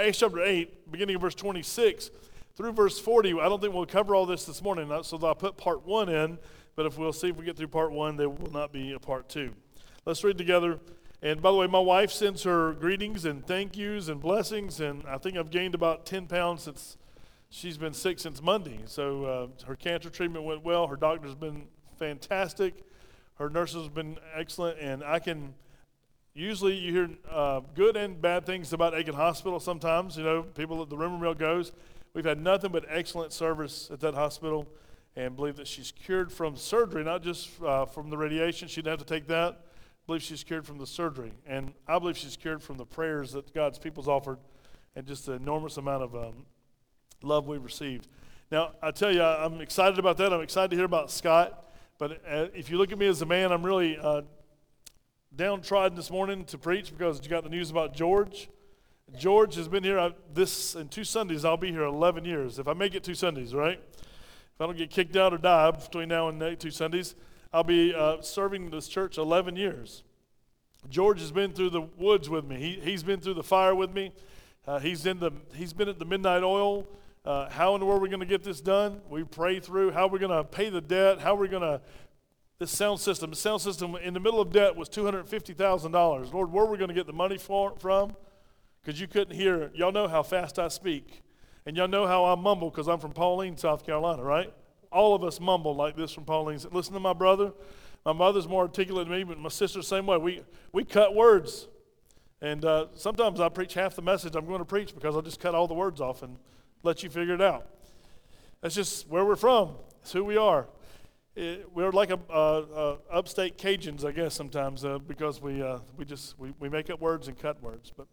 Acts chapter 8, beginning of verse 26 through verse 40. I don't think we'll cover all this this morning, so I'll put part one in, but if we'll see if we get through part one, there will not be a part two. Let's read together. And by the way, my wife sends her greetings and thank yous and blessings, and I think I've gained about 10 pounds since she's been sick since Monday. So uh, her cancer treatment went well. Her doctor's been fantastic. Her nurses have been excellent, and I can usually you hear uh, good and bad things about Aiken Hospital sometimes. You know, people, the rumor mill goes. We've had nothing but excellent service at that hospital and believe that she's cured from surgery, not just uh, from the radiation. She didn't have to take that believe she's cured from the surgery. And I believe she's cured from the prayers that God's people's offered and just the enormous amount of um, love we've received. Now, I tell you, I'm excited about that. I'm excited to hear about Scott. But uh, if you look at me as a man, I'm really uh, downtrodden this morning to preach because you got the news about George. George has been here uh, this in two Sundays. I'll be here 11 years. If I make it two Sundays, right? If I don't get kicked out or die between now and two Sundays, I'll be uh, serving this church 11 years. George has been through the woods with me. He, he's been through the fire with me. Uh, he's, in the, he's been at the midnight oil. Uh, how in the world are we going to get this done? We pray through how we're going to pay the debt, how we're going to, this sound system, the sound system in the middle of debt was $250,000. Lord, where are we going to get the money for, from? Because you couldn't hear, y'all know how fast I speak. And y'all know how I mumble because I'm from Pauline, South Carolina, right? all of us mumble like this from Pauline. Listen to my brother. My mother's more articulate than me, but my sister's the same way. We, we cut words. And uh, sometimes I preach half the message I'm going to preach because I just cut all the words off and let you figure it out. That's just where we're from. It's who we are. It, we're like a, uh, uh, upstate Cajuns, I guess, sometimes uh, because we, uh, we just we, we make up words and cut words. But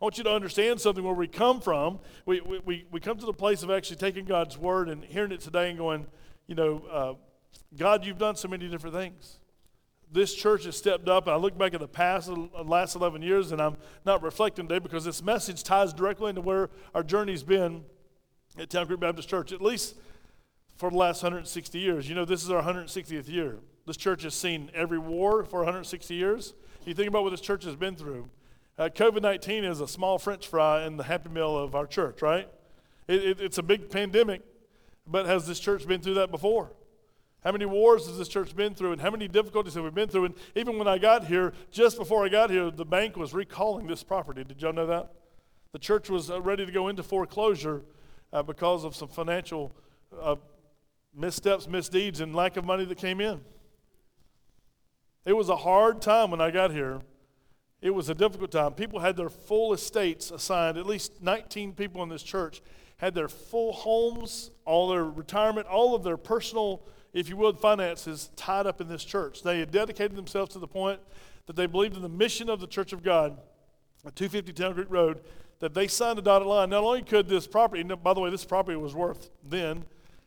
I want you to understand something where we come from. We, we, we come to the place of actually taking God's word and hearing it today and going, you know, uh, God, you've done so many different things. This church has stepped up, I look back at the past, the last 11 years, and I'm not reflecting today because this message ties directly into where our journey's been at Town Creek Baptist Church, at least for the last 160 years. You know, this is our 160th year. This church has seen every war for 160 years. You think about what this church has been through. Uh, COVID 19 is a small french fry in the happy meal of our church, right? It, it, it's a big pandemic but has this church been through that before? How many wars has this church been through, and how many difficulties have we been through? And even when I got here, just before I got here, the bank was recalling this property. Did y'all know that? The church was uh, ready to go into foreclosure uh, because of some financial uh, missteps, misdeeds, and lack of money that came in. It was a hard time when I got here. It was a difficult time. People had their full estates assigned, at least 19 people in this church had their full homes, all their retirement, all of their personal, if you will, finances tied up in this church. They had dedicated themselves to the point that they believed in the mission of the Church of God at 250 Town Creek Road, that they signed a dotted line. Not only could this property, by the way, this property was worth then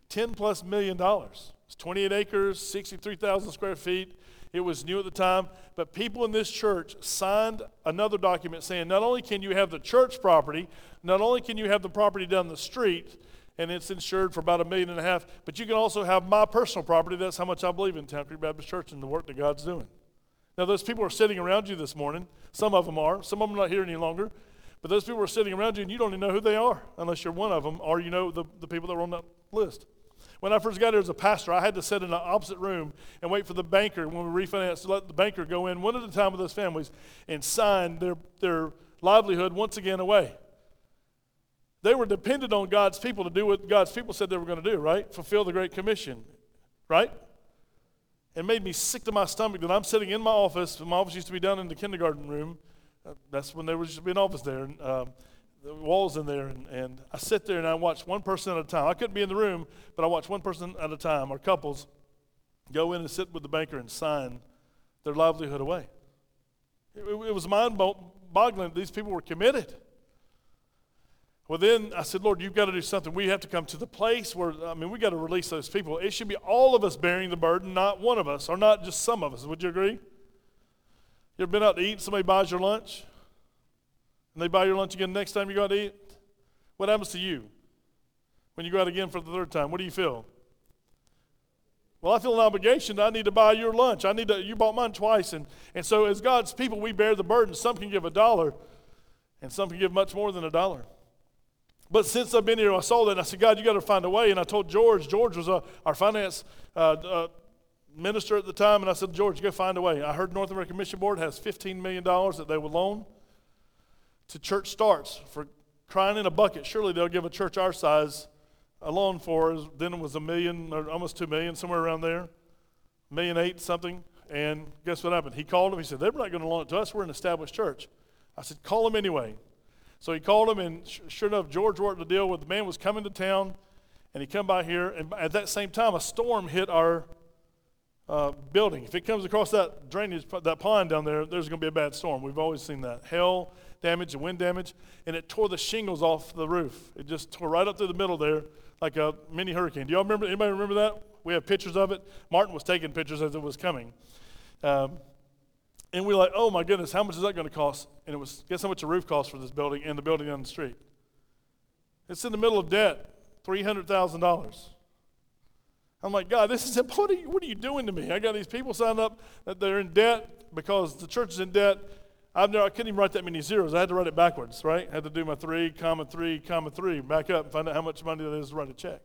10 plus million dollars. It's 28 acres, 63,000 square feet. It was new at the time, but people in this church signed another document saying not only can you have the church property, not only can you have the property down the street, and it's insured for about a million and a half, but you can also have my personal property. That's how much I believe in Town Creek Baptist Church and the work that God's doing. Now, those people are sitting around you this morning. Some of them are. Some of them are not here any longer. But those people are sitting around you, and you don't even know who they are unless you're one of them or you know the, the people that are on that list. When I first got here as a pastor, I had to sit in the opposite room and wait for the banker when we refinanced to let the banker go in one at a time with those families and sign their, their livelihood once again away. They were dependent on God's people to do what God's people said they were going to do, right? Fulfill the Great Commission, right? It made me sick to my stomach that I'm sitting in my office. My office used to be down in the kindergarten room. Uh, that's when there was just be an office there. And, um, the walls in there, and, and I sit there and I watch one person at a time. I couldn't be in the room, but I watch one person at a time, or couples, go in and sit with the banker and sign their livelihood away. It, it was mind boggling these people were committed. Well, then I said, Lord, you've got to do something. We have to come to the place where, I mean, we've got to release those people. It should be all of us bearing the burden, not one of us, or not just some of us. Would you agree? You ever been out to eat? Somebody buys your lunch? And they buy your lunch again next time you go out to eat, what happens to you when you go out again for the third time? What do you feel? Well, I feel an obligation. I need to buy your lunch. I need to. You bought mine twice, and and so as God's people, we bear the burden. Some can give a dollar, and some can give much more than a dollar. But since I've been here, I saw that and I said, God, you got to find a way. And I told George, George was uh, our finance uh, uh, minister at the time, and I said, George, to find a way. I heard North American Mission Board has $15 million that they will loan to church starts for crying in a bucket. Surely they'll give a church our size a loan for, then it was a million or almost two million, somewhere around there, million eight something. And guess what happened? He called him. He said, They're not going to loan it to us. We're an established church. I said, Call him anyway. So he called him, and sure enough, George worked the deal with the man was coming to town, and he come by here. And at that same time, a storm hit our uh, building. If it comes across that drainage, that pond down there, there's going to be a bad storm. We've always seen that. Hail damage and wind damage, and it tore the shingles off the roof. It just tore right up through the middle there, like a mini hurricane. Do y'all remember? Anybody remember that? We have pictures of it. Martin was taking pictures as it was coming. Um, and we are like, oh my goodness, how much is that going to cost? And it was, guess how much a roof cost for this building and the building on the street? It's in the middle of debt, $300,000. I'm like, God, this is what are, you, what are you doing to me? I got these people signed up that they're in debt because the church is in debt. I've never, I couldn't even write that many zeros. I had to write it backwards, right? I had to do my three, comma, three, comma, three, back up and find out how much money that is to write a check.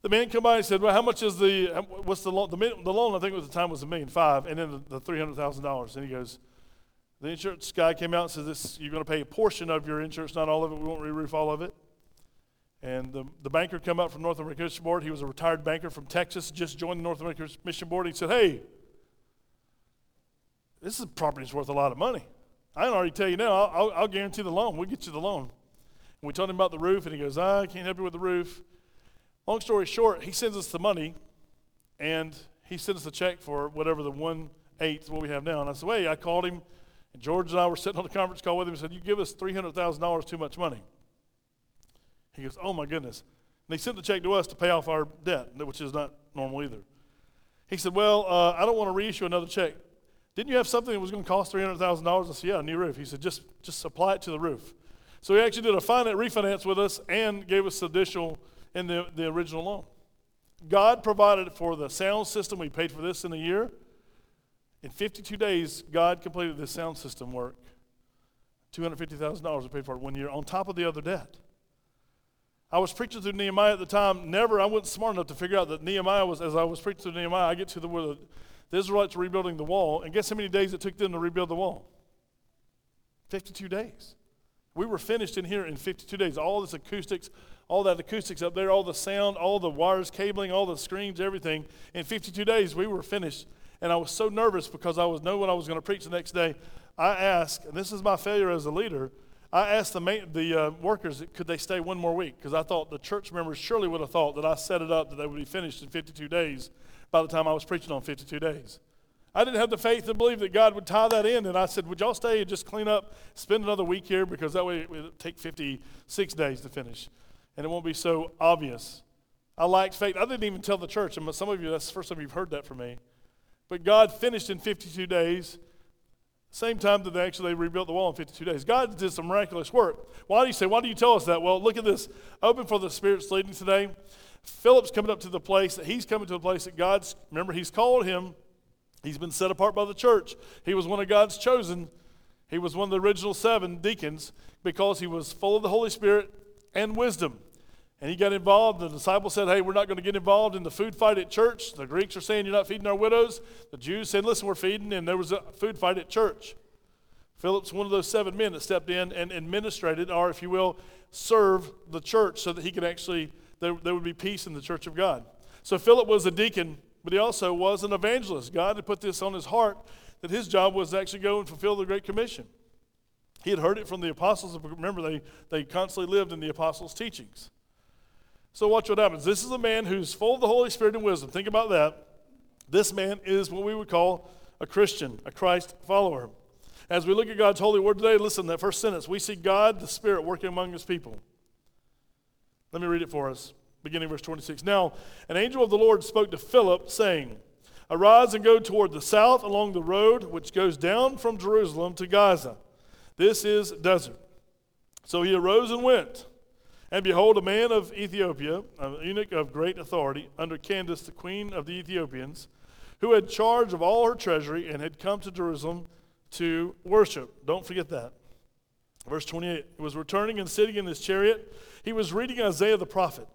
The man come by and said, well, how much is the, what's the loan? The, the loan, I think at the time was a million five, and then the, the $300,000. And he goes, the insurance guy came out and says, you're going to pay a portion of your insurance, not all of it. We won't re-roof all of it. And the, the banker come up from North American Mission Board. He was a retired banker from Texas, just joined the North American Mission Board. He said, hey, this is a property's worth a lot of money. I can already tell you now, I'll, I'll, guarantee the loan. We'll get you the loan. And we told him about the roof, and he goes, I can't help you with the roof. Long story short, he sends us the money, and he sent us a check for whatever the one eighth what we have now. And I said, wait, I called him, and George and I were sitting on the conference call with him and said, You give us $300,000 too much money. He goes, Oh my goodness. And he sent the check to us to pay off our debt, which is not normal either. He said, Well, uh, I don't want to reissue another check. Didn't you have something that was going to cost $300,000? I said, Yeah, a new roof. He said, just, just supply it to the roof. So he actually did a finance, refinance with us and gave us additional in the, the original loan. God provided for the sound system. We paid for this in a year. In 52 days, God completed this sound system work. $250,000 we paid for it one year on top of the other debt. I was preaching through Nehemiah at the time. Never, I wasn't smart enough to figure out that Nehemiah was, as I was preaching through Nehemiah, I get to the where the, the Israelites were rebuilding the wall, and guess how many days it took them to rebuild the wall? 52 days. We were finished in here in 52 days. All this acoustics, all that acoustics up there, all the sound, all the wires, cabling, all the screens, everything. In 52 days, we were finished. And I was so nervous because I was know what I was going to preach the next day. I asked, and this is my failure as a leader. I asked the, the uh, workers, could they stay one more week? Because I thought the church members surely would have thought that I set it up that they would be finished in 52 days by the time I was preaching on 52 days. I didn't have the faith to believe that God would tie that in. And I said, Would y'all stay and just clean up, spend another week here? Because that way it would take 56 days to finish. And it won't be so obvious. I lacked faith. I didn't even tell the church. And some of you, that's the first time you've heard that from me. But God finished in 52 days. Same time that they actually rebuilt the wall in 52 days. God did some miraculous work. Why do you say, why do you tell us that? Well, look at this. Open for the Spirit's leading today. Philip's coming up to the place that he's coming to the place that God's, remember, he's called him. He's been set apart by the church. He was one of God's chosen. He was one of the original seven deacons because he was full of the Holy Spirit and wisdom. And he got involved. The disciples said, Hey, we're not going to get involved in the food fight at church. The Greeks are saying, You're not feeding our widows. The Jews said, Listen, we're feeding. And there was a food fight at church. Philip's one of those seven men that stepped in and administrated, or if you will, serve the church so that he could actually there, there would be peace in the church of God. So Philip was a deacon, but he also was an evangelist. God had put this on his heart that his job was to actually go and fulfill the Great Commission. He had heard it from the apostles. Remember, they, they constantly lived in the apostles' teachings. So watch what happens. This is a man who's full of the Holy Spirit and wisdom. Think about that. This man is what we would call a Christian, a Christ follower. As we look at God's holy word today, listen, that first sentence, we see God, the Spirit, working among his people. Let me read it for us, beginning verse 26. Now, an angel of the Lord spoke to Philip, saying, Arise and go toward the south along the road which goes down from Jerusalem to Gaza. This is desert. So he arose and went. And behold, a man of Ethiopia, an eunuch of great authority, under Candace, the queen of the Ethiopians, who had charge of all her treasury and had come to Jerusalem to worship. Don't forget that. Verse 28 He was returning and sitting in his chariot. He was reading Isaiah the prophet.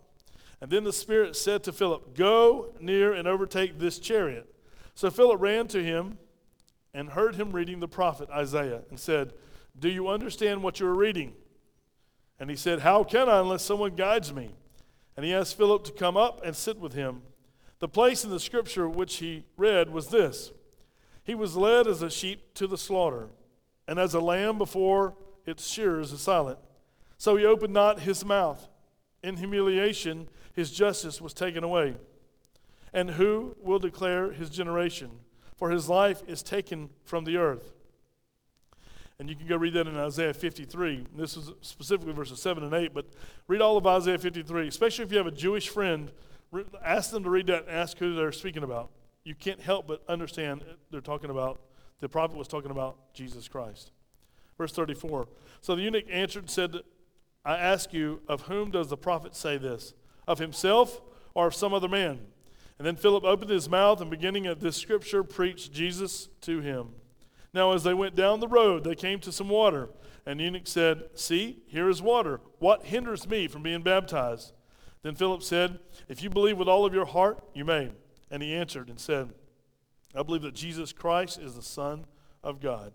And then the Spirit said to Philip, Go near and overtake this chariot. So Philip ran to him and heard him reading the prophet Isaiah and said, Do you understand what you are reading? And he said, How can I unless someone guides me? And he asked Philip to come up and sit with him. The place in the scripture which he read was this He was led as a sheep to the slaughter, and as a lamb before its shearers is silent. So he opened not his mouth. In humiliation, his justice was taken away. And who will declare his generation? For his life is taken from the earth. And you can go read that in Isaiah 53. This is specifically verses 7 and 8, but read all of Isaiah 53, especially if you have a Jewish friend. Ask them to read that and ask who they're speaking about. You can't help but understand they're talking about, the prophet was talking about Jesus Christ. Verse 34. So the eunuch answered and said, I ask you, of whom does the prophet say this? Of himself or of some other man? And then Philip opened his mouth and beginning at this scripture preached Jesus to him. Now, as they went down the road, they came to some water. And the eunuch said, See, here is water. What hinders me from being baptized? Then Philip said, If you believe with all of your heart, you may. And he answered and said, I believe that Jesus Christ is the Son of God.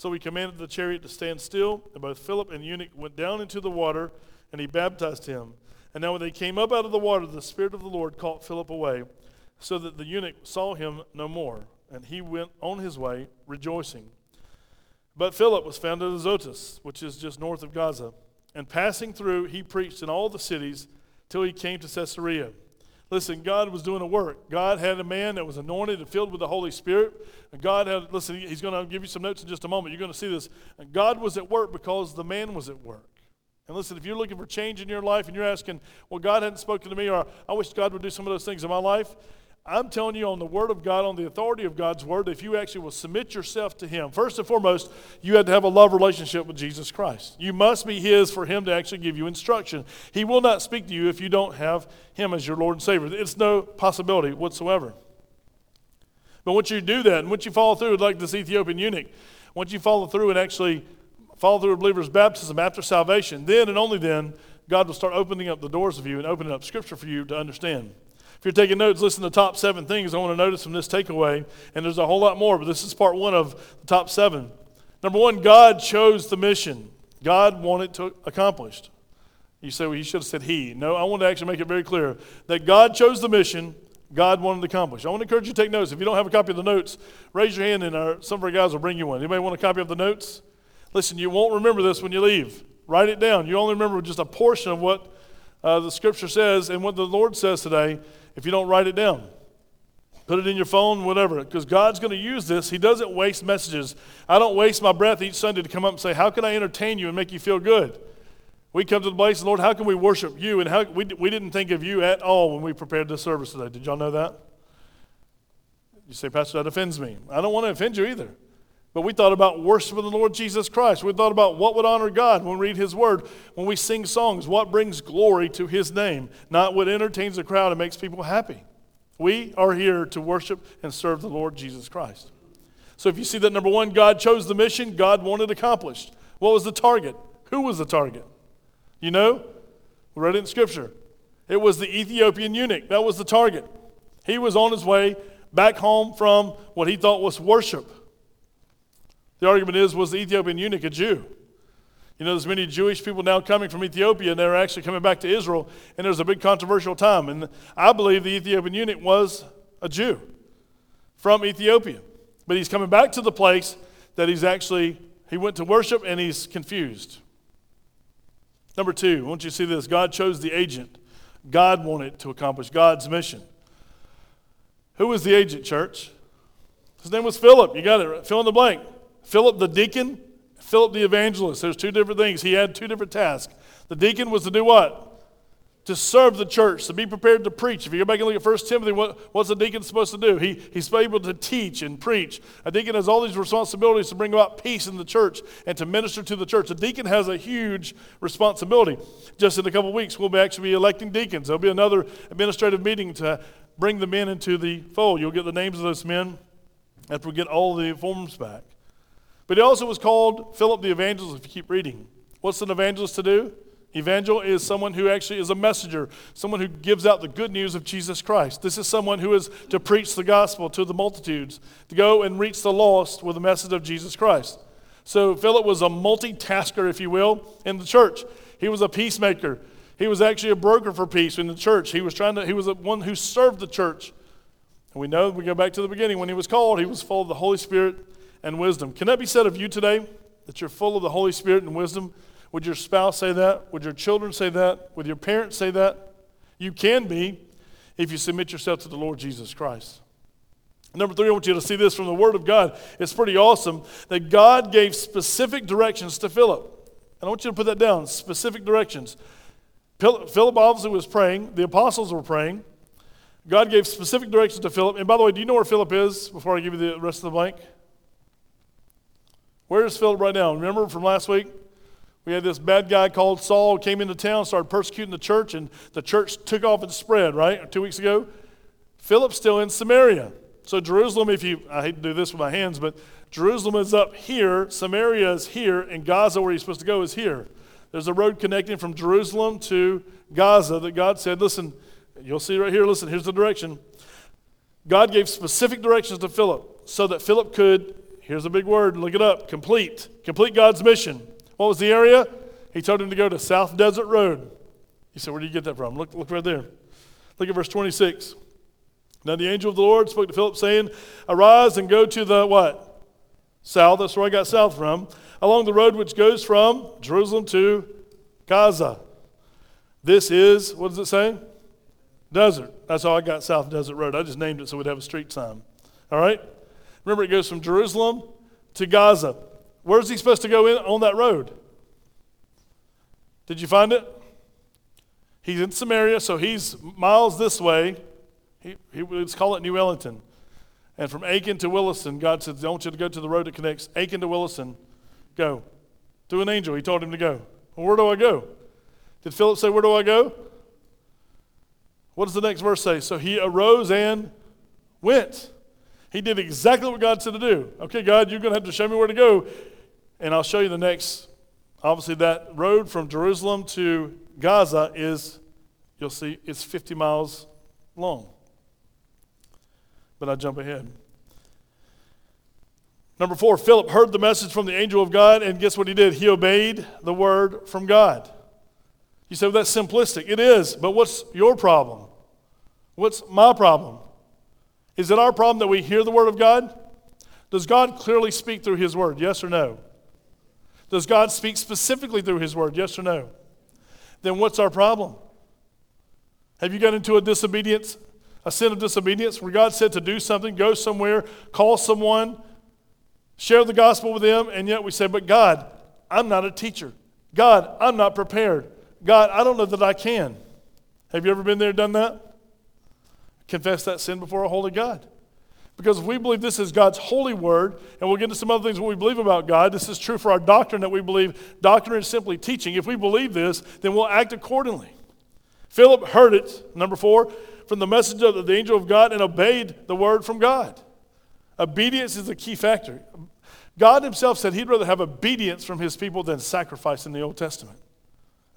So he commanded the chariot to stand still, and both Philip and eunuch went down into the water, and he baptized him. And now when they came up out of the water, the Spirit of the Lord caught Philip away, so that the eunuch saw him no more and he went on his way rejoicing. But Philip was found at Azotus, which is just north of Gaza, and passing through, he preached in all the cities till he came to Caesarea. Listen, God was doing a work. God had a man that was anointed and filled with the Holy Spirit. And God had, listen, he's going to give you some notes in just a moment. You're going to see this. And God was at work because the man was at work. And listen, if you're looking for change in your life and you're asking, well, God hadn't spoken to me, or I wish God would do some of those things in my life, I'm telling you on the Word of God, on the authority of God's Word, if you actually will submit yourself to Him, first and foremost, you have to have a love relationship with Jesus Christ. You must be His for Him to actually give you instruction. He will not speak to you if you don't have Him as your Lord and Savior. It's no possibility whatsoever. But once you do that, and once you follow through, like this Ethiopian eunuch, once you follow through and actually follow through a believer's baptism after salvation, then and only then, God will start opening up the doors of you and opening up Scripture for you to understand. If you're taking notes, listen to the top seven things I want to notice from this takeaway. And there's a whole lot more, but this is part one of the top seven. Number one, God chose the mission. God wanted to accomplish. You say, well, you should have said he. No, I want to actually make it very clear that God chose the mission God wanted to accomplish. I want to encourage you to take notes. If you don't have a copy of the notes, raise your hand and our, some of our guys will bring you one. Anybody want a copy of the notes? Listen, you won't remember this when you leave. Write it down. You only remember just a portion of what uh, the scripture says and what the Lord says today if you don't write it down. Put it in your phone, whatever, because God's going to use this. He doesn't waste messages. I don't waste my breath each Sunday to come up and say, How can I entertain you and make you feel good? We come to the place, Lord, how can we worship you? And how, we, we didn't think of you at all when we prepared this service today. Did y'all know that? You say, Pastor, that offends me. I don't want to offend you either. But we thought about worshiping the Lord Jesus Christ. We thought about what would honor God when we read His Word, when we sing songs, what brings glory to His name, not what entertains the crowd and makes people happy. We are here to worship and serve the Lord Jesus Christ. So if you see that number one, God chose the mission God wanted accomplished. What was the target? Who was the target? You know? We read it in Scripture. It was the Ethiopian eunuch. That was the target. He was on his way back home from what he thought was worship. The argument is, was the Ethiopian eunuch a Jew? You know, there's many Jewish people now coming from Ethiopia, and they're actually coming back to Israel, and there's a big controversial time. And I believe the Ethiopian eunuch was a Jew from Ethiopia. But he's coming back to the place that he's actually, he went to worship and he's confused. Number two, I want you see this God chose the agent. God wanted to accomplish God's mission. Who was the agent, church? His name was Philip. You got it. Fill in the blank. Philip the deacon, Philip the evangelist. There's two different things. He had two different tasks. The deacon was to do what? To serve the church, to be prepared to preach. If you go back and look at 1 Timothy, what, what's a deacon supposed to do? He, he's able to teach and preach. A deacon has all these responsibilities to bring about peace in the church and to minister to the church. A deacon has a huge responsibility. Just in a couple weeks, we'll be actually be electing deacons. There'll be another administrative meeting to bring the men into the fold. You'll get the names of those men after we get all the forms back. But he also was called Philip the evangelist, if you keep reading. What's an evangelist to do? Evangel is someone who actually is a messenger, someone who gives out the good news of Jesus Christ. This is someone who is to preach the gospel to the multitudes, to go and reach the lost with the message of Jesus Christ. So Philip was a multitasker, if you will, in the church. He was a peacemaker. He was actually a broker for peace in the church. He was trying to, he was one who served the church. And we know, we go back to the beginning, when he was called, he was full of the Holy Spirit and wisdom. Can that be said of you today? That you're full of the Holy Spirit and wisdom? Would your spouse say that? Would your children say that? Would your parents say that? You can be if you submit yourself to the Lord Jesus Christ. Number three, I want you to see this from the Word of God. It's pretty awesome that God gave specific directions to Philip. And I want you to put that down specific directions. Philip obviously was praying, the apostles were praying. God gave specific directions to Philip. And by the way, do you know where Philip is before I give you the rest of the blank? Where is Philip right now? Remember from last week? We had this bad guy called Saul came into town, started persecuting the church, and the church took off and spread, right? Two weeks ago. Philip's still in Samaria. So Jerusalem, if you I hate to do this with my hands, but Jerusalem is up here, Samaria is here, and Gaza, where he's supposed to go, is here. There's a road connecting from Jerusalem to Gaza that God said, listen, you'll see right here, listen, here's the direction. God gave specific directions to Philip so that Philip could, here's a big word, look it up, complete, complete God's mission. What was the area? He told him to go to South Desert Road. He said, Where do you get that from? Look, look right there. Look at verse 26. Now the angel of the Lord spoke to Philip, saying, Arise and go to the what? South. That's where I got south from. Along the road which goes from Jerusalem to Gaza. This is, what does it say? Desert. That's how I got South Desert Road. I just named it so we'd have a street sign. All right? Remember, it goes from Jerusalem to Gaza. Where's he supposed to go in on that road? Did you find it? He's in Samaria, so he's miles this way. He, he, let's call it New Ellenton. And from Aiken to Williston, God said, I want you to go to the road that connects Aiken to Williston. Go. To an angel, he told him to go. Well, where do I go? Did Philip say, Where do I go? What does the next verse say? So he arose and went. He did exactly what God said to do. Okay, God, you're going to have to show me where to go. And I'll show you the next. Obviously, that road from Jerusalem to Gaza is, you'll see, it's 50 miles long. But I jump ahead. Number four, Philip heard the message from the angel of God, and guess what he did? He obeyed the word from God. You say, well, that's simplistic. It is, but what's your problem? What's my problem? Is it our problem that we hear the word of God? Does God clearly speak through his word? Yes or no? Does God speak specifically through his word? Yes or no? Then what's our problem? Have you got into a disobedience, a sin of disobedience, where God said to do something, go somewhere, call someone, share the gospel with them, and yet we say, But God, I'm not a teacher. God, I'm not prepared. God, I don't know that I can. Have you ever been there done that? Confess that sin before a holy God. Because if we believe this is God's holy word, and we'll get into some other things what we believe about God, this is true for our doctrine that we believe. Doctrine is simply teaching. If we believe this, then we'll act accordingly. Philip heard it, number four, from the message of the angel of God and obeyed the word from God. Obedience is a key factor. God himself said he'd rather have obedience from his people than sacrifice in the Old Testament.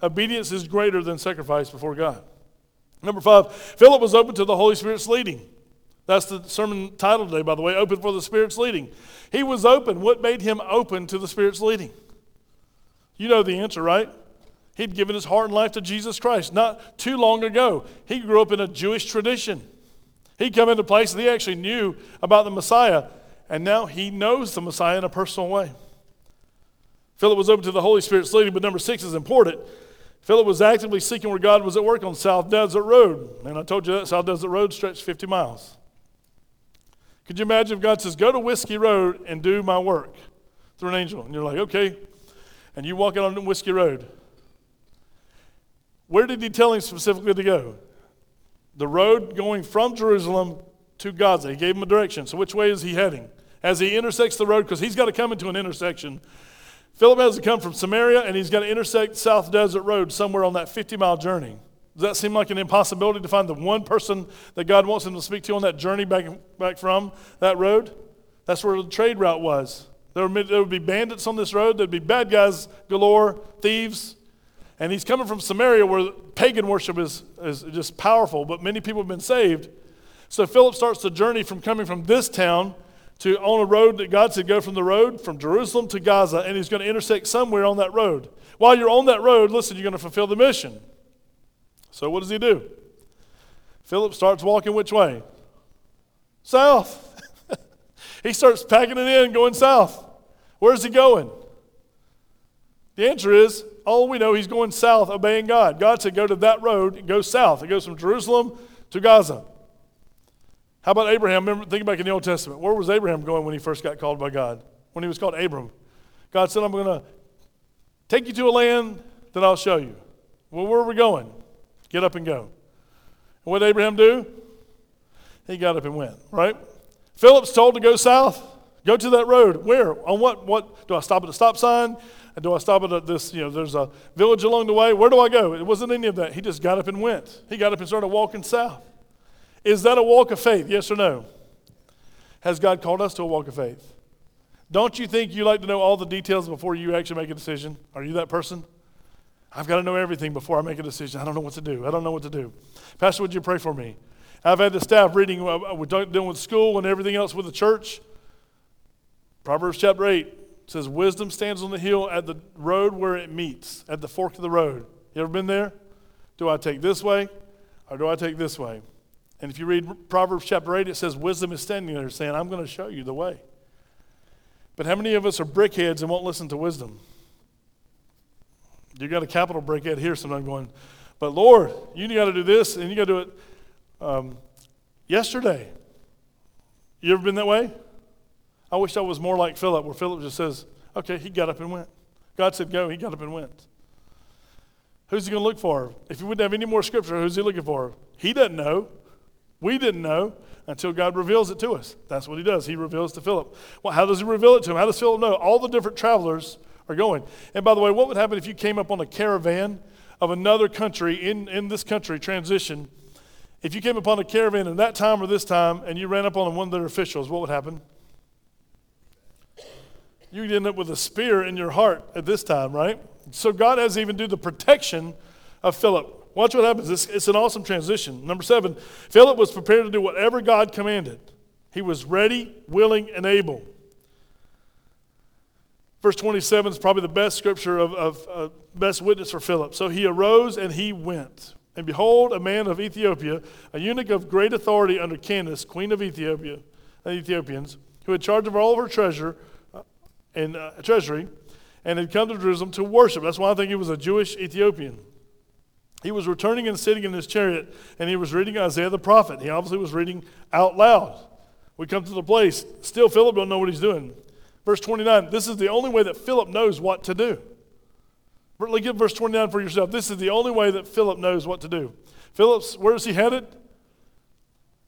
Obedience is greater than sacrifice before God. Number five, Philip was open to the Holy Spirit's leading. That's the sermon title today, by the way, Open for the Spirit's Leading. He was open. What made him open to the Spirit's leading? You know the answer, right? He'd given his heart and life to Jesus Christ not too long ago. He grew up in a Jewish tradition. He'd come into place and he actually knew about the Messiah, and now he knows the Messiah in a personal way. Philip was open to the Holy Spirit's leading, but number six is important. Philip was actively seeking where God was at work on South Desert Road. And I told you that South Desert Road stretched 50 miles. Could you imagine if God says, Go to Whiskey Road and do my work through an angel? And you're like, Okay. And you walk out on Whiskey Road. Where did he tell him specifically to go? The road going from Jerusalem to Gaza. He gave him a direction. So, which way is he heading? As he intersects the road, because he's got to come into an intersection Philip has to come from Samaria and he's got to intersect South Desert Road somewhere on that 50 mile journey. Does that seem like an impossibility to find the one person that God wants him to speak to on that journey back, back from that road? That's where the trade route was. There would, there would be bandits on this road, there'd be bad guys galore, thieves. And he's coming from Samaria where pagan worship is, is just powerful, but many people have been saved. So Philip starts the journey from coming from this town to on a road that God said go from the road from Jerusalem to Gaza, and he's going to intersect somewhere on that road. While you're on that road, listen, you're going to fulfill the mission. So what does he do? Philip starts walking which way? South. he starts packing it in, going south. Where's he going? The answer is all we know he's going south, obeying God. God said, go to that road go south. It goes from Jerusalem to Gaza. How about Abraham? Remember, think back in the Old Testament. Where was Abraham going when he first got called by God? When he was called Abram. God said, I'm going to take you to a land that I'll show you. Well, where are we going? Get up and go. And what did Abraham do? He got up and went, right? Philip's told to go south. Go to that road. Where? On what? What? Do I stop at a stop sign? Do I stop at this? You know, there's a village along the way. Where do I go? It wasn't any of that. He just got up and went. He got up and started walking south. Is that a walk of faith? Yes or no? Has God called us to a walk of faith? Don't you think you like to know all the details before you actually make a decision? Are you that person? I've got to know everything before I make a decision. I don't know what to do. I don't know what to do. Pastor, would you pray for me? I've had the staff reading, uh, we're dealing with school and everything else with the church. Proverbs chapter 8 says, Wisdom stands on the hill at the road where it meets, at the fork of the road. You ever been there? Do I take this way or do I take this way? And if you read Proverbs chapter 8, it says, Wisdom is standing there saying, I'm going to show you the way. But how many of us are brickheads and won't listen to wisdom? You got a capital brickhead here, sometimes going, but Lord, you got to do this and you got to do it um, yesterday. You ever been that way? I wish I was more like Philip, where Philip just says, okay, he got up and went. God said go, he got up and went. Who's he going to look for? If he wouldn't have any more scripture, who's he looking for? He doesn't know. We didn't know until God reveals it to us. That's what he does. He reveals to Philip. Well, how does he reveal it to him? How does Philip know? All the different travelers are going. And by the way, what would happen if you came up on a caravan of another country in, in this country, transition? If you came upon a caravan in that time or this time and you ran up on one of their officials, what would happen? You'd end up with a spear in your heart at this time, right? So God has even do the protection of Philip. Watch what happens. It's, it's an awesome transition. Number seven, Philip was prepared to do whatever God commanded. He was ready, willing, and able. Verse 27 is probably the best scripture of, of uh, best witness for Philip. So he arose and he went. And behold, a man of Ethiopia, a eunuch of great authority under Candace, queen of Ethiopia, the Ethiopians, who had charge of all of her treasure uh, and uh, treasury, and had come to Jerusalem to worship. That's why I think he was a Jewish Ethiopian. He was returning and sitting in his chariot, and he was reading Isaiah the prophet. He obviously was reading out loud. We come to the place, still Philip don't know what he's doing. Verse 29, this is the only way that Philip knows what to do. Look at verse 29 for yourself. This is the only way that Philip knows what to do. Philip's, where is he headed?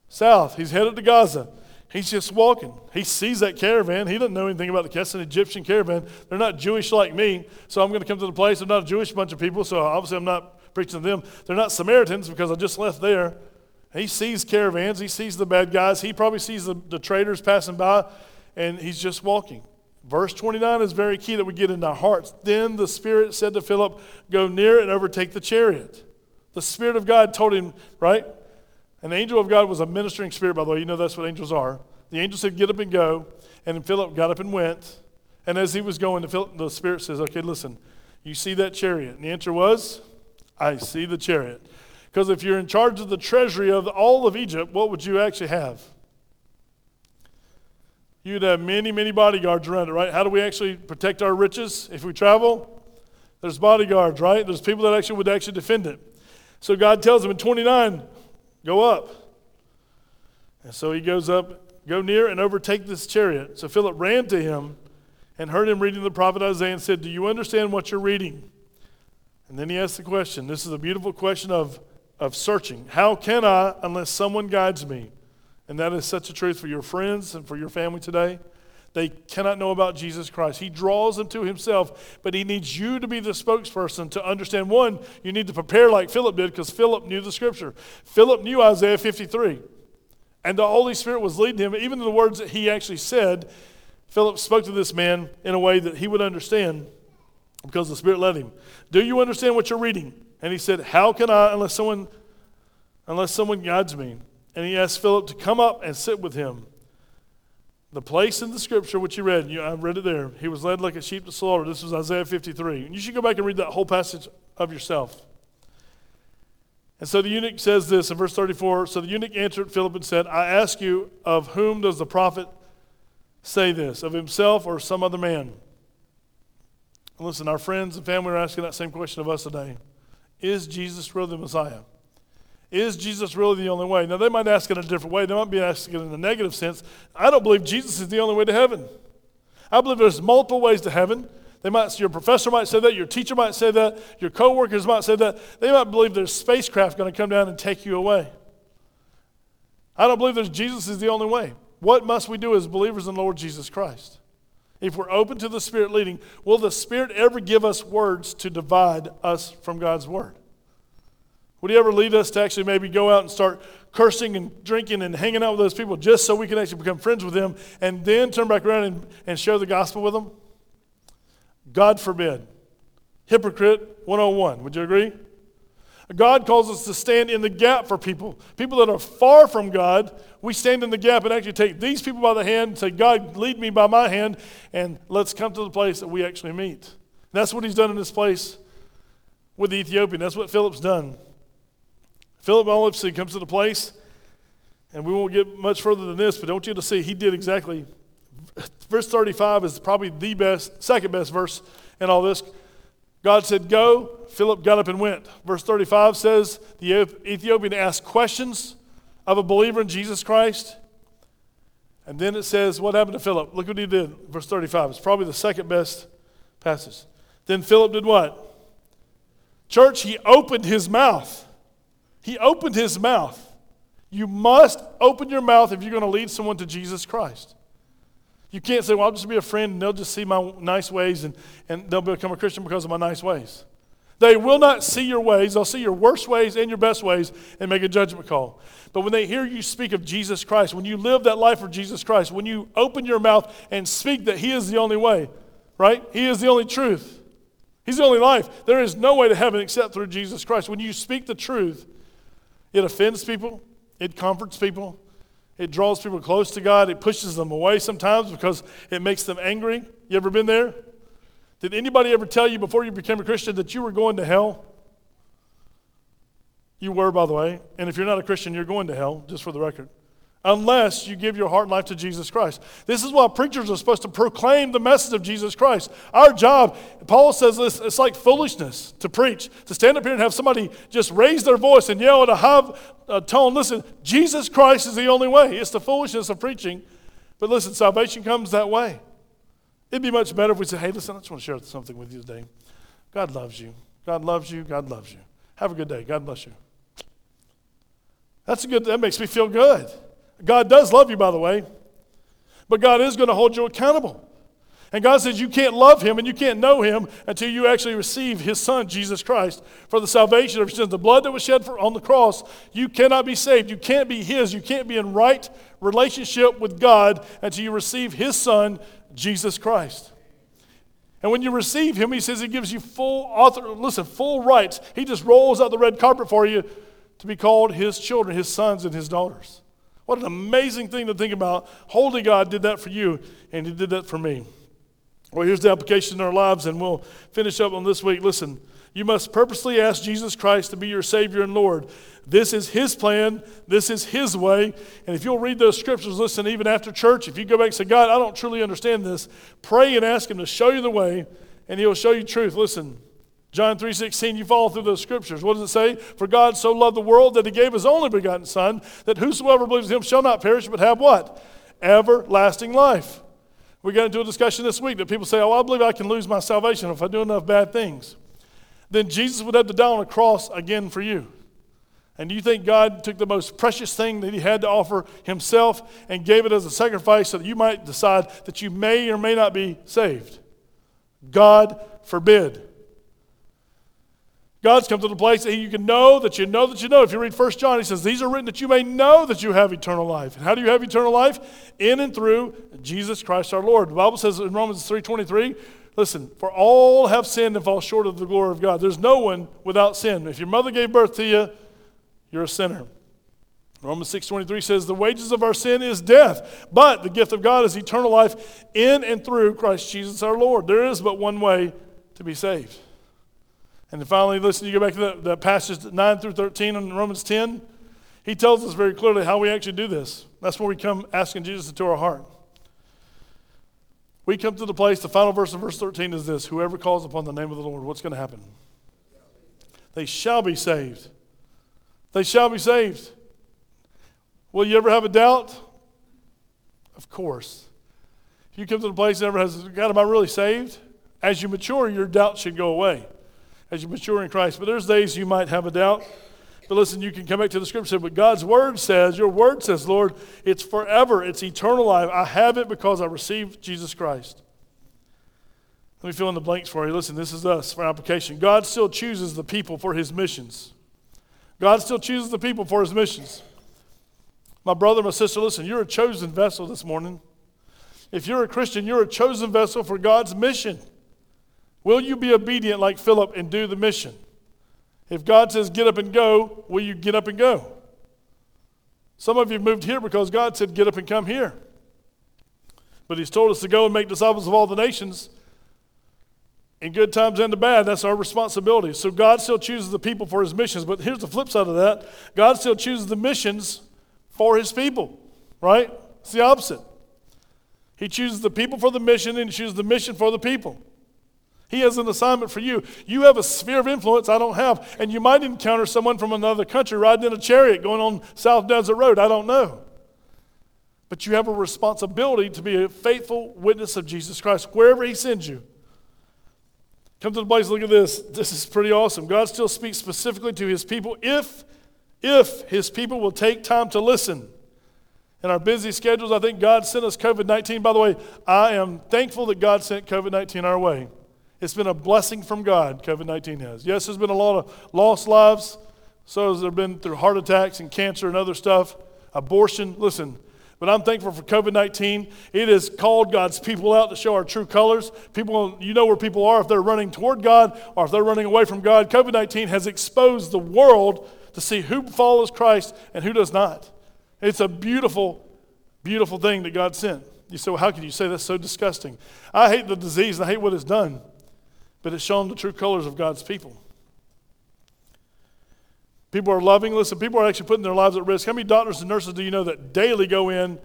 South. He's headed to Gaza. He's just walking. He sees that caravan. He doesn't know anything about the That's an Egyptian caravan. They're not Jewish like me, so I'm going to come to the place. I'm not a Jewish bunch of people, so obviously I'm not preaching to them. They're not Samaritans because I just left there. He sees caravans, he sees the bad guys, he probably sees the, the traders passing by, and he's just walking. Verse 29 is very key that we get in our hearts. Then the Spirit said to Philip, Go near and overtake the chariot. The Spirit of God told him, right? An angel of God was a ministering spirit, by the way. You know that's what angels are. The angel said, Get up and go. And Philip got up and went. And as he was going, the, the Spirit says, Okay, listen, you see that chariot? And the answer was, I see the chariot. Because if you're in charge of the treasury of all of Egypt, what would you actually have? You'd have many, many bodyguards around it, right? How do we actually protect our riches if we travel? There's bodyguards, right? There's people that actually would actually defend it. So God tells him in 29, go up. And so he goes up, go near and overtake this chariot. So Philip ran to him and heard him reading the prophet Isaiah and said, Do you understand what you're reading? And then he asks the question this is a beautiful question of, of searching. How can I unless someone guides me? And that is such a truth for your friends and for your family today. They cannot know about Jesus Christ. He draws them to himself, but he needs you to be the spokesperson to understand. One, you need to prepare like Philip did because Philip knew the scripture. Philip knew Isaiah 53, and the Holy Spirit was leading him, even the words that he actually said Philip spoke to this man in a way that he would understand because the Spirit led him. Do you understand what you're reading? And he said, How can I unless someone unless someone guides me? And he asked Philip to come up and sit with him. The place in the scripture which you read, you, I read it there. He was led like a sheep to slaughter. This was Isaiah 53. You should go back and read that whole passage of yourself. And so the eunuch says this in verse 34 So the eunuch answered Philip and said, I ask you, of whom does the prophet say this, of himself or some other man? Listen, our friends and family are asking that same question of us today Is Jesus really the Messiah? Is Jesus really the only way? Now, they might ask it in a different way. They might be asking it in a negative sense. I don't believe Jesus is the only way to heaven. I believe there's multiple ways to heaven. They might, your professor might say that, your teacher might say that, your coworkers might say that. They might believe there's spacecraft going to come down and take you away. I don't believe that Jesus is the only way. What must we do as believers in Lord Jesus Christ? If we're open to the Spirit leading, will the Spirit ever give us words to divide us from God's Word? Would He ever lead us to actually maybe go out and start cursing and drinking and hanging out with those people just so we can actually become friends with them and then turn back around and, and share the gospel with them? God forbid. Hypocrite 101. Would you agree? God calls us to stand in the gap for people. People that are far from God, we stand in the gap and actually take these people by the hand and say, God, lead me by my hand, and let's come to the place that we actually meet. And that's what he's done in this place with the Ethiopian. That's what Philip's done. Philip Olipsy comes to the place, and we won't get much further than this, but I want you to see he did exactly verse 35 is probably the best, second best verse in all this. God said, Go. Philip got up and went. Verse 35 says, The Ethiopian asked questions of a believer in Jesus Christ. And then it says, What happened to Philip? Look what he did. Verse 35. It's probably the second best passage. Then Philip did what? Church, he opened his mouth. He opened his mouth. You must open your mouth if you're going to lead someone to Jesus Christ. You can't say, well, I'll just be a friend and they'll just see my nice ways and, and they'll become a Christian because of my nice ways. They will not see your ways. They'll see your worst ways and your best ways and make a judgment call. But when they hear you speak of Jesus Christ, when you live that life for Jesus Christ, when you open your mouth and speak that He is the only way, right? He is the only truth. He's the only life. There is no way to heaven except through Jesus Christ. When you speak the truth, it offends people, it comforts people, it draws people close to God. It pushes them away sometimes because it makes them angry. You ever been there? Did anybody ever tell you before you became a Christian that you were going to hell? You were, by the way. And if you're not a Christian, you're going to hell, just for the record unless you give your heart and life to Jesus Christ. This is why preachers are supposed to proclaim the message of Jesus Christ. Our job, Paul says this, it's like foolishness to preach, to stand up here and have somebody just raise their voice and yell at a high uh, tone. Listen, Jesus Christ is the only way. It's the foolishness of preaching. But listen, salvation comes that way. It'd be much better if we said, hey, listen, I just want to share something with you today. God loves you. God loves you. God loves you. Have a good day. God bless you. That's a good, that makes me feel good. God does love you, by the way, but God is going to hold you accountable. And God says you can't love Him and you can't know Him until you actually receive His Son, Jesus Christ, for the salvation of sins. The blood that was shed for, on the cross, you cannot be saved. You can't be His. You can't be in right relationship with God until you receive His Son, Jesus Christ. And when you receive Him, He says He gives you full author, listen, full rights. He just rolls out the red carpet for you to be called His children, His sons, and His daughters. What an amazing thing to think about. Holy God did that for you, and He did that for me. Well, here's the application in our lives, and we'll finish up on this week. Listen, you must purposely ask Jesus Christ to be your Savior and Lord. This is His plan, this is His way. And if you'll read those scriptures, listen, even after church, if you go back and say, God, I don't truly understand this, pray and ask Him to show you the way, and He'll show you truth. Listen, John 3:16, you follow through those scriptures. What does it say? For God so loved the world that he gave his only begotten son, that whosoever believes him shall not perish but have what? Everlasting life. We got into a discussion this week that people say, "Oh, I believe I can lose my salvation if I do enough bad things." Then Jesus would have to die on a cross again for you. And do you think God took the most precious thing that He had to offer Himself and gave it as a sacrifice so that you might decide that you may or may not be saved? God forbid. God's come to the place that you can know that you know that you know. If you read 1 John, he says, These are written that you may know that you have eternal life. And how do you have eternal life? In and through Jesus Christ our Lord. The Bible says in Romans 3.23, listen, for all have sinned and fall short of the glory of God. There's no one without sin. If your mother gave birth to you, you're a sinner. Romans 6:23 says the wages of our sin is death, but the gift of God is eternal life in and through Christ Jesus our Lord. There is but one way to be saved. And then finally, listen, you go back to that, that passage 9 through 13 in Romans 10. He tells us very clearly how we actually do this. That's where we come asking Jesus into our heart. We come to the place, the final verse of verse 13 is this Whoever calls upon the name of the Lord, what's going to happen? They shall be saved. They shall be saved. Will you ever have a doubt? Of course. If you come to the place that ever has, God, am I really saved? As you mature, your doubt should go away as you mature in Christ. But there's days you might have a doubt. But listen, you can come back to the scripture, but God's word says, your word says, Lord, it's forever, it's eternal life. I have it because I received Jesus Christ. Let me fill in the blanks for you. Listen, this is us for application. God still chooses the people for his missions. God still chooses the people for his missions. My brother, my sister, listen, you're a chosen vessel this morning. If you're a Christian, you're a chosen vessel for God's mission. Will you be obedient like Philip and do the mission? If God says get up and go, will you get up and go? Some of you moved here because God said get up and come here. But He's told us to go and make disciples of all the nations. In good times and the bad, that's our responsibility. So God still chooses the people for His missions. But here's the flip side of that God still chooses the missions for His people, right? It's the opposite. He chooses the people for the mission and He chooses the mission for the people. He has an assignment for you. You have a sphere of influence I don't have. And you might encounter someone from another country riding in a chariot going on South Desert Road. I don't know. But you have a responsibility to be a faithful witness of Jesus Christ wherever He sends you. Come to the place, look at this. This is pretty awesome. God still speaks specifically to His people if, if His people will take time to listen. In our busy schedules, I think God sent us COVID 19. By the way, I am thankful that God sent COVID 19 our way. It's been a blessing from God, COVID 19 has. Yes, there's been a lot of lost lives. So has there been through heart attacks and cancer and other stuff, abortion. Listen, but I'm thankful for COVID 19. It has called God's people out to show our true colors. People, you know where people are if they're running toward God or if they're running away from God. COVID 19 has exposed the world to see who follows Christ and who does not. It's a beautiful, beautiful thing that God sent. You say, well, how can you say that's so disgusting? I hate the disease and I hate what it's done but it's shown the true colors of God's people. People are loving. Listen, people are actually putting their lives at risk. How many doctors and nurses do you know that daily go in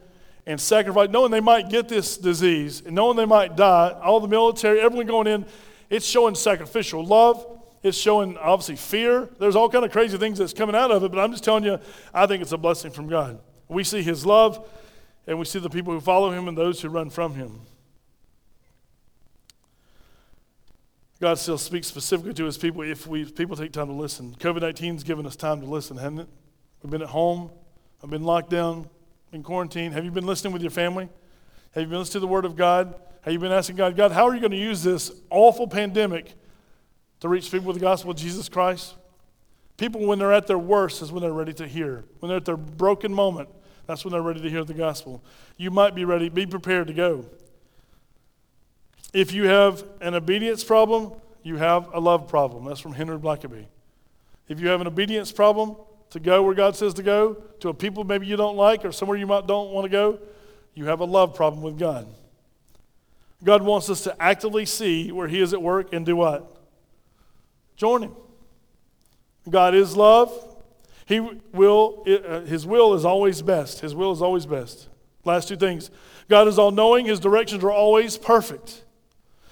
and sacrifice, knowing they might get this disease and knowing they might die? All the military, everyone going in, it's showing sacrificial love. It's showing obviously fear. There's all kind of crazy things that's coming out of it, but I'm just telling you, I think it's a blessing from God. We see His love, and we see the people who follow Him and those who run from Him. God still speaks specifically to his people if we people take time to listen. COVID 19 has given us time to listen, hasn't it? We've been at home, I've been locked down, in quarantine. Have you been listening with your family? Have you been listening to the Word of God? Have you been asking God, God, how are you going to use this awful pandemic to reach people with the gospel of Jesus Christ? People, when they're at their worst, is when they're ready to hear. When they're at their broken moment, that's when they're ready to hear the gospel. You might be ready, be prepared to go. If you have an obedience problem, you have a love problem. That's from Henry Blackaby. If you have an obedience problem to go where God says to go, to a people maybe you don't like or somewhere you might don't want to go, you have a love problem with God. God wants us to actively see where He is at work and do what? Join Him. God is love. He will, uh, His will is always best. His will is always best. Last two things. God is all knowing, His directions are always perfect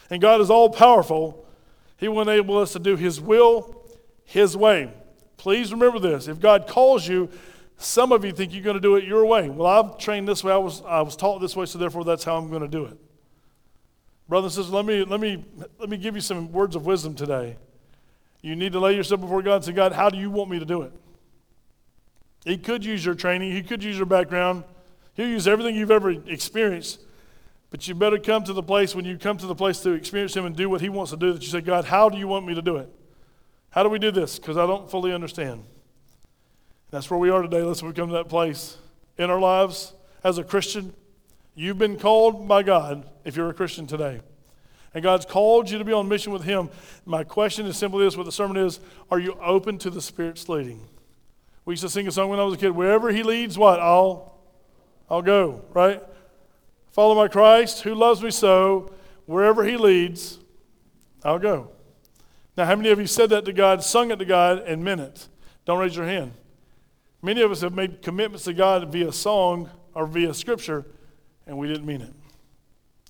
and God is all powerful, He will enable us to do His will, His way. Please remember this. If God calls you, some of you think you're going to do it your way. Well, I've trained this way. I was, I was taught this way, so therefore that's how I'm going to do it. Brothers and sisters, let me, let, me, let me give you some words of wisdom today. You need to lay yourself before God and say, God, how do you want me to do it? He could use your training, He could use your background, He'll use everything you've ever experienced. But you better come to the place when you come to the place to experience Him and do what He wants to do that you say, God, how do you want me to do it? How do we do this? Because I don't fully understand. That's where we are today. Let's to that place in our lives as a Christian. You've been called by God if you're a Christian today. And God's called you to be on mission with Him. My question is simply this what the sermon is Are you open to the Spirit's leading? We used to sing a song when I was a kid wherever He leads, what? I'll, I'll go, right? Follow my Christ who loves me so. Wherever He leads, I'll go. Now, how many of you said that to God, sung it to God, and meant it? Don't raise your hand. Many of us have made commitments to God via song or via scripture, and we didn't mean it.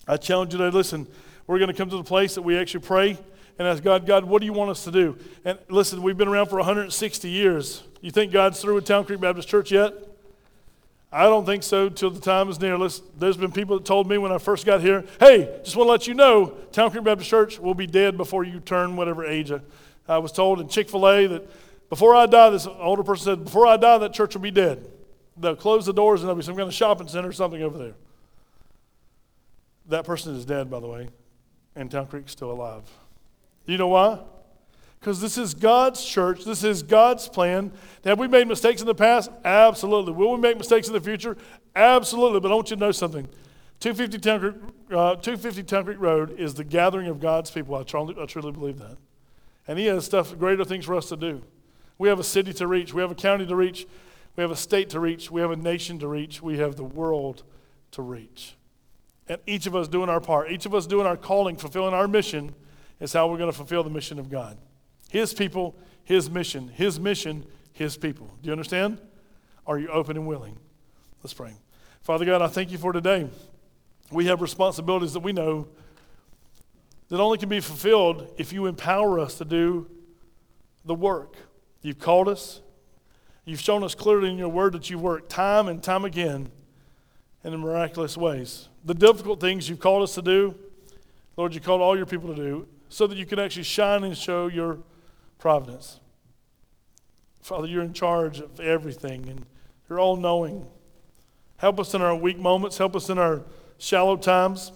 I challenge you to listen. We're going to come to the place that we actually pray and ask God, God, what do you want us to do? And listen, we've been around for 160 years. You think God's through with Town Creek Baptist Church yet? I don't think so till the time is near. Listen, there's been people that told me when I first got here, hey, just want to let you know, Town Creek Baptist Church will be dead before you turn whatever age. I was told in Chick fil A that before I die, this older person said, before I die, that church will be dead. They'll close the doors and there'll be some kind of shopping center or something over there. That person is dead, by the way, and Town Creek's still alive. You know why? Because this is God's church. This is God's plan. Have we made mistakes in the past? Absolutely. Will we make mistakes in the future? Absolutely. But I want you to know something. 250 Town Creek, uh, 250 Town Creek Road is the gathering of God's people. I truly, I truly believe that. And He has stuff, greater things for us to do. We have a city to reach. We have a county to reach. We have a state to reach. We have a nation to reach. We have the world to reach. And each of us doing our part, each of us doing our calling, fulfilling our mission, is how we're going to fulfill the mission of God. His people, His mission. His mission, His people. Do you understand? Are you open and willing? Let's pray. Father God, I thank you for today. We have responsibilities that we know that only can be fulfilled if you empower us to do the work. You've called us. You've shown us clearly in your word that you work time and time again in miraculous ways. The difficult things you've called us to do, Lord, you called all your people to do so that you can actually shine and show your providence. Father, you're in charge of everything and you're all knowing. Help us in our weak moments, help us in our shallow times.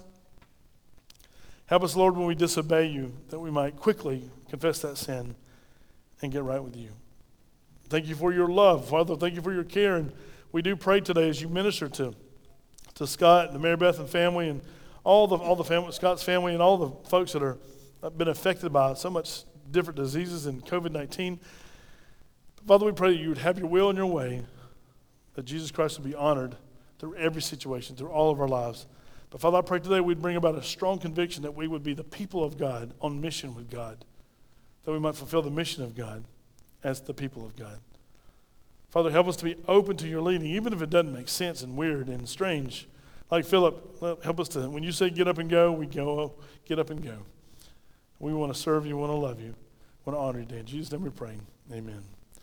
Help us, Lord, when we disobey you, that we might quickly confess that sin and get right with you. Thank you for your love, Father. Thank you for your care. And we do pray today as you minister to, to Scott and the Mary Beth and family and all the, all the family, Scott's family and all the folks that are been affected by so much different diseases and COVID 19. Father, we pray that you would have your will and your way, that Jesus Christ would be honored through every situation, through all of our lives. But Father, I pray today we'd bring about a strong conviction that we would be the people of God on mission with God that we might fulfill the mission of God as the people of God. Father, help us to be open to your leading, even if it doesn't make sense and weird and strange. Like Philip, help us to, when you say get up and go, we go, get up and go. We want to serve you, we want to love you, we want to honor you, Dan. In Jesus' name we pray. Amen.